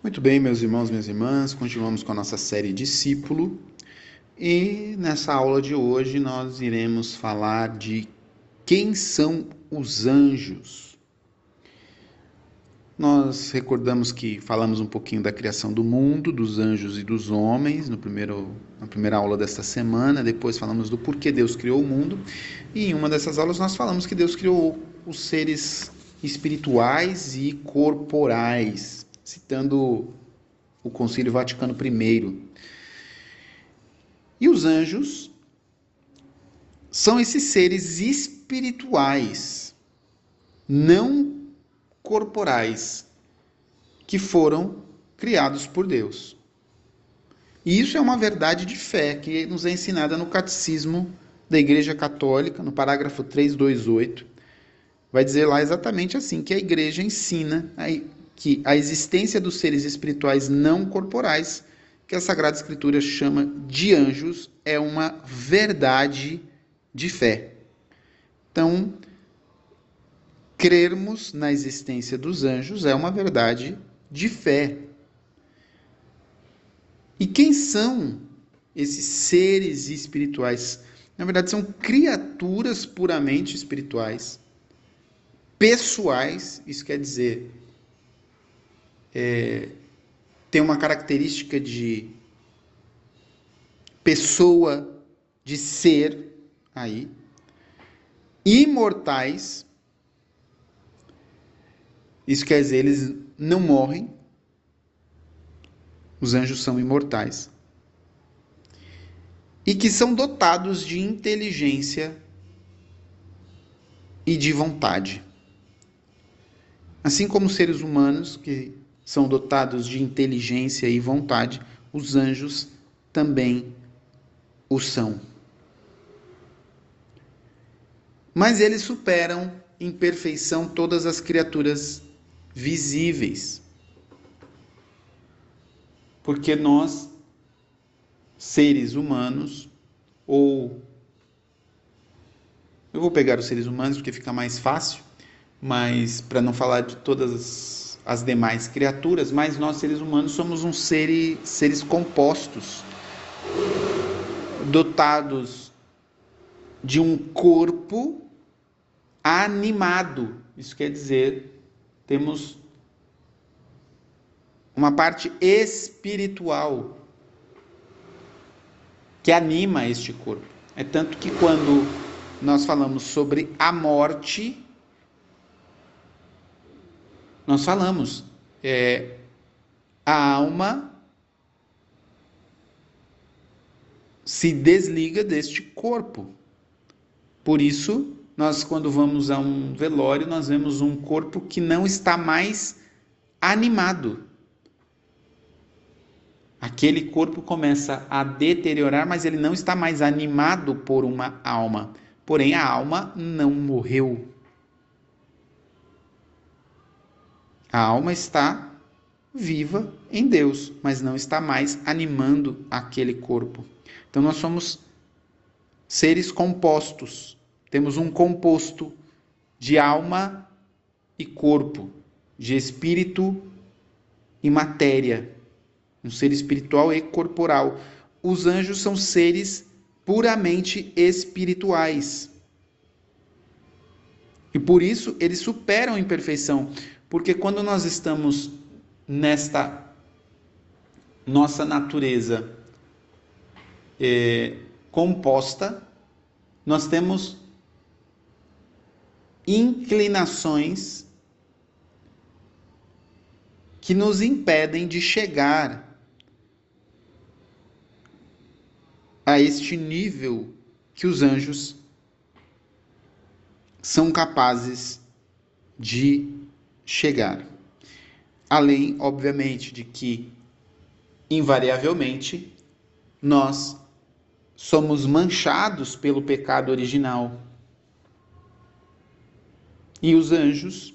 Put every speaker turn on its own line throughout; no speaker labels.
Muito bem, meus irmãos, minhas irmãs, continuamos com a nossa série Discípulo. E nessa aula de hoje nós iremos falar de quem são os anjos. Nós recordamos que falamos um pouquinho da criação do mundo, dos anjos e dos homens no primeiro, na primeira aula desta semana, depois falamos do porquê Deus criou o mundo. E em uma dessas aulas nós falamos que Deus criou os seres espirituais e corporais citando o Concílio Vaticano I. E os anjos são esses seres espirituais, não corporais, que foram criados por Deus. E isso é uma verdade de fé que nos é ensinada no Catecismo da Igreja Católica, no parágrafo 328. Vai dizer lá exatamente assim: que a Igreja ensina que a existência dos seres espirituais não corporais, que a Sagrada Escritura chama de anjos, é uma verdade de fé. Então, crermos na existência dos anjos é uma verdade de fé. E quem são esses seres espirituais? Na verdade, são criaturas puramente espirituais, pessoais, isso quer dizer, é, tem uma característica de pessoa, de ser aí, imortais. Isso quer dizer, eles não morrem. Os anjos são imortais. E que são dotados de inteligência e de vontade. Assim como seres humanos, que são dotados de inteligência e vontade, os anjos também o são. Mas eles superam em perfeição todas as criaturas visíveis. Porque nós, seres humanos, ou. Eu vou pegar os seres humanos porque fica mais fácil, mas para não falar de todas as as demais criaturas, mas nós seres humanos somos um ser, seres compostos, dotados de um corpo animado. Isso quer dizer, temos uma parte espiritual que anima este corpo. É tanto que quando nós falamos sobre a morte, nós falamos, é, a alma se desliga deste corpo. Por isso, nós quando vamos a um velório, nós vemos um corpo que não está mais animado. Aquele corpo começa a deteriorar, mas ele não está mais animado por uma alma. Porém, a alma não morreu. A alma está viva em Deus, mas não está mais animando aquele corpo. Então nós somos seres compostos. Temos um composto de alma e corpo, de espírito e matéria. Um ser espiritual e corporal. Os anjos são seres puramente espirituais. E por isso eles superam a imperfeição, porque quando nós estamos nesta nossa natureza é, composta, nós temos inclinações que nos impedem de chegar a este nível que os anjos são capazes de chegar. Além, obviamente, de que, invariavelmente, nós somos manchados pelo pecado original. E os anjos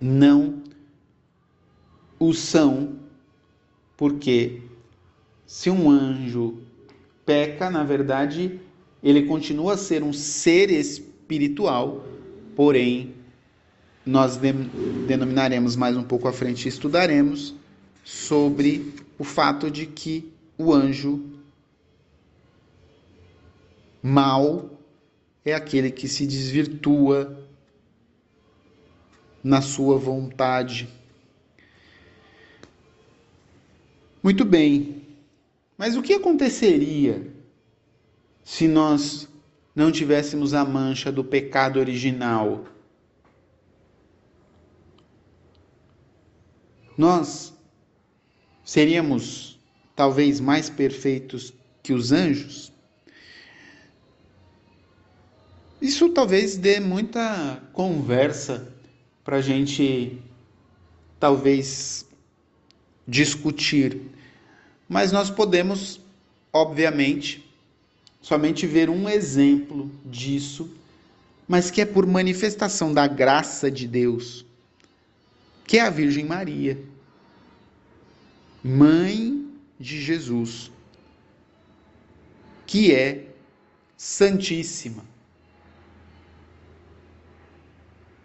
não o são, porque se um anjo peca, na verdade, ele continua a ser um ser espiritual, porém nós denominaremos mais um pouco à frente e estudaremos sobre o fato de que o anjo mal é aquele que se desvirtua na sua vontade. Muito bem, mas o que aconteceria se nós não tivéssemos a mancha do pecado original? Nós seríamos talvez mais perfeitos que os anjos? Isso talvez dê muita conversa para a gente talvez discutir, mas nós podemos, obviamente, somente ver um exemplo disso, mas que é por manifestação da graça de Deus, que é a Virgem Maria, mãe de Jesus, que é santíssima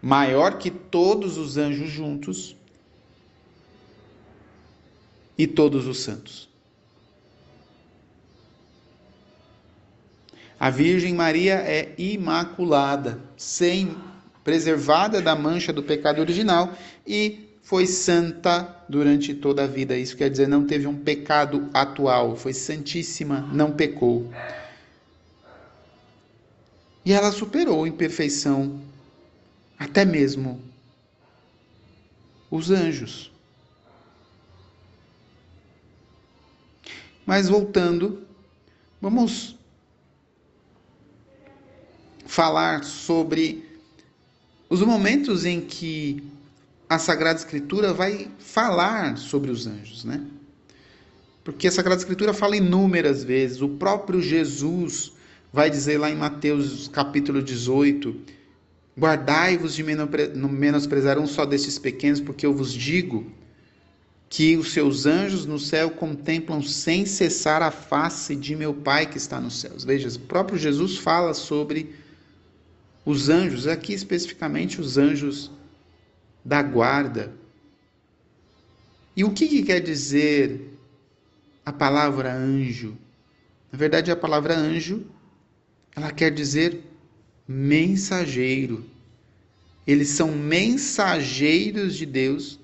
maior que todos os anjos juntos e todos os santos. A Virgem Maria é imaculada, sem preservada da mancha do pecado original e foi santa durante toda a vida. Isso quer dizer, não teve um pecado atual, foi santíssima, não pecou. E ela superou em perfeição até mesmo os anjos. Mas voltando, vamos falar sobre os momentos em que a Sagrada Escritura vai falar sobre os anjos, né? Porque a Sagrada Escritura fala inúmeras vezes, o próprio Jesus vai dizer lá em Mateus capítulo 18, Guardai-vos de menosprezar um só destes pequenos, porque eu vos digo que os seus anjos no céu contemplam sem cessar a face de meu Pai que está nos céus. Veja, o próprio Jesus fala sobre os anjos, aqui especificamente os anjos da guarda. E o que, que quer dizer a palavra anjo? Na verdade, a palavra anjo, ela quer dizer mensageiro. Eles são mensageiros de Deus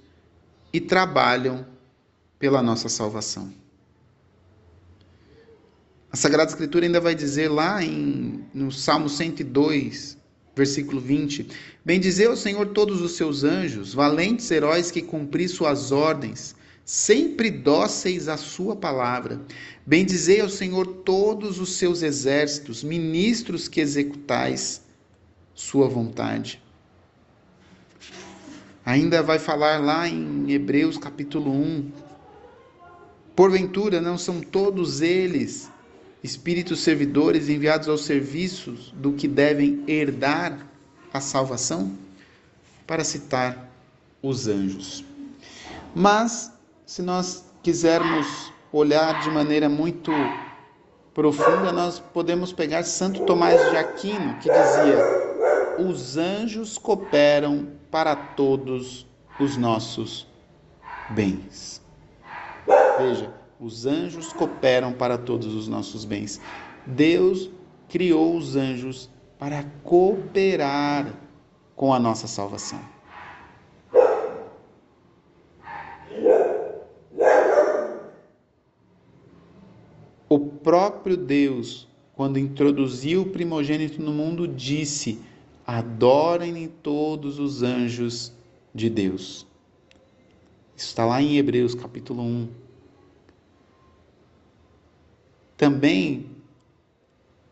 e trabalham pela nossa salvação. A Sagrada Escritura ainda vai dizer lá em, no Salmo 102, versículo 20: Bendizei ao Senhor todos os seus anjos, valentes heróis que cumpri suas ordens, sempre dóceis à sua palavra. Bendizei ao Senhor todos os seus exércitos, ministros que executais sua vontade. Ainda vai falar lá em Hebreus capítulo 1. Porventura não são todos eles espíritos servidores enviados aos serviços do que devem herdar a salvação? Para citar os anjos. Mas se nós quisermos olhar de maneira muito profunda, nós podemos pegar Santo Tomás de Aquino, que dizia: os anjos cooperam para todos os nossos bens. Veja, os anjos cooperam para todos os nossos bens. Deus criou os anjos para cooperar com a nossa salvação. O próprio Deus, quando introduziu o primogênito no mundo, disse: Adorem todos os anjos de Deus. Isso está lá em Hebreus capítulo 1. Também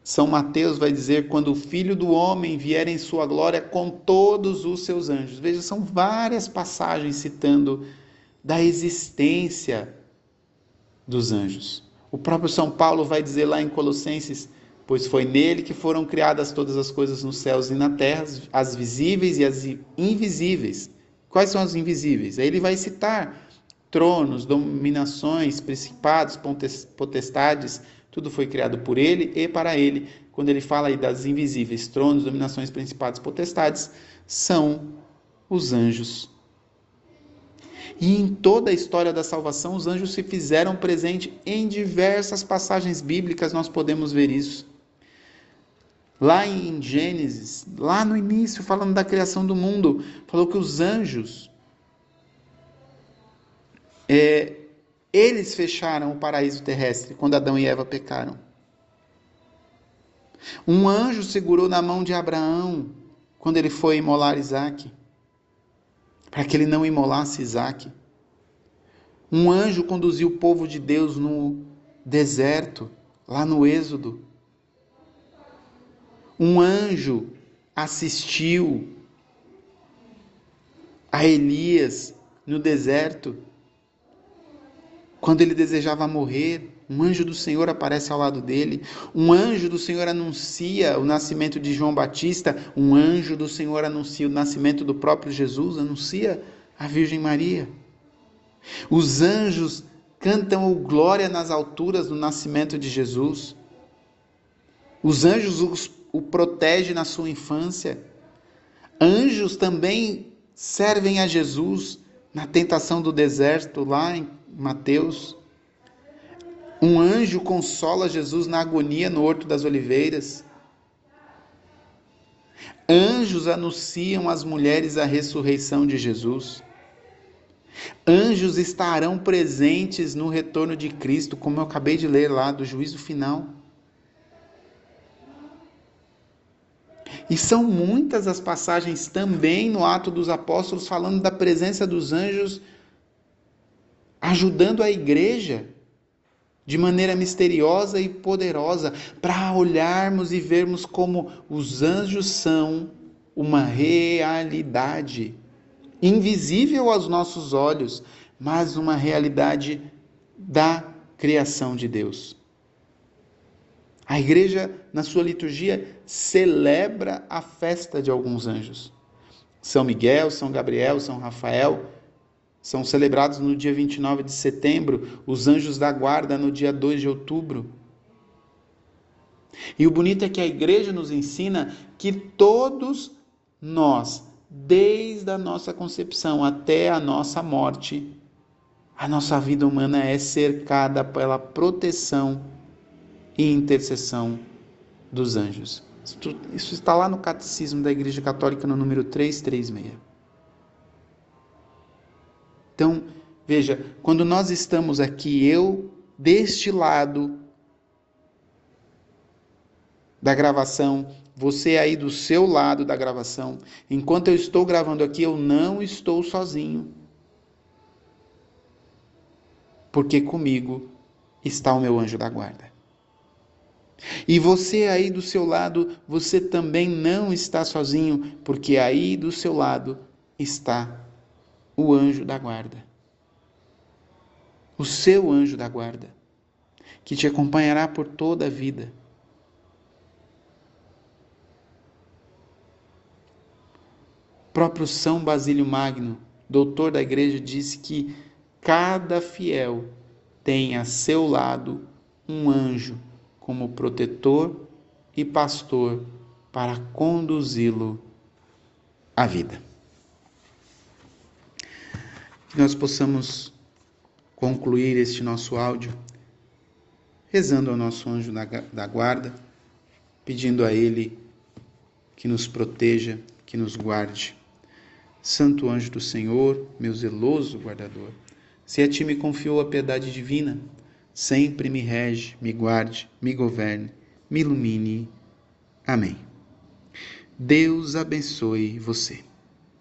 São Mateus vai dizer: quando o filho do homem vier em sua glória com todos os seus anjos. Veja, são várias passagens citando da existência dos anjos. O próprio São Paulo vai dizer lá em Colossenses: Pois foi nele que foram criadas todas as coisas nos céus e na terra, as visíveis e as invisíveis. Quais são as invisíveis? Aí ele vai citar tronos, dominações, principados, potestades, tudo foi criado por ele e para ele. Quando ele fala aí das invisíveis, tronos, dominações, principados, potestades, são os anjos. E em toda a história da salvação, os anjos se fizeram presente em diversas passagens bíblicas, nós podemos ver isso. Lá em Gênesis, lá no início, falando da criação do mundo, falou que os anjos, é, eles fecharam o paraíso terrestre quando Adão e Eva pecaram. Um anjo segurou na mão de Abraão quando ele foi imolar Isaac para que ele não imolasse Isaac. Um anjo conduziu o povo de Deus no deserto, lá no Êxodo. Um anjo assistiu a Elias no deserto, quando ele desejava morrer. Um anjo do Senhor aparece ao lado dele. Um anjo do Senhor anuncia o nascimento de João Batista. Um anjo do Senhor anuncia o nascimento do próprio Jesus, anuncia a Virgem Maria. Os anjos cantam o glória nas alturas do nascimento de Jesus. Os anjos o protegem na sua infância. Anjos também servem a Jesus na tentação do deserto, lá em Mateus. Um anjo consola Jesus na agonia no Horto das Oliveiras. Anjos anunciam às mulheres a ressurreição de Jesus. Anjos estarão presentes no retorno de Cristo, como eu acabei de ler lá do juízo final. E são muitas as passagens também no Ato dos Apóstolos falando da presença dos anjos ajudando a igreja de maneira misteriosa e poderosa, para olharmos e vermos como os anjos são uma realidade invisível aos nossos olhos, mas uma realidade da criação de Deus. A igreja, na sua liturgia, celebra a festa de alguns anjos. São Miguel, São Gabriel, São Rafael, são celebrados no dia 29 de setembro, os anjos da guarda no dia 2 de outubro. E o bonito é que a igreja nos ensina que todos nós, desde a nossa concepção até a nossa morte, a nossa vida humana é cercada pela proteção e intercessão dos anjos. Isso está lá no Catecismo da Igreja Católica, no número 336. Então, veja, quando nós estamos aqui, eu deste lado da gravação, você aí do seu lado da gravação, enquanto eu estou gravando aqui, eu não estou sozinho. Porque comigo está o meu anjo da guarda. E você aí do seu lado, você também não está sozinho, porque aí do seu lado está o anjo da guarda. O seu anjo da guarda, que te acompanhará por toda a vida. O próprio São Basílio Magno, doutor da igreja, disse que cada fiel tem a seu lado um anjo como protetor e pastor para conduzi-lo à vida que nós possamos concluir este nosso áudio rezando ao nosso anjo da guarda, pedindo a ele que nos proteja, que nos guarde. Santo anjo do Senhor, meu zeloso guardador, se a ti me confiou a piedade divina, sempre me rege, me guarde, me governe, me ilumine. Amém. Deus abençoe você.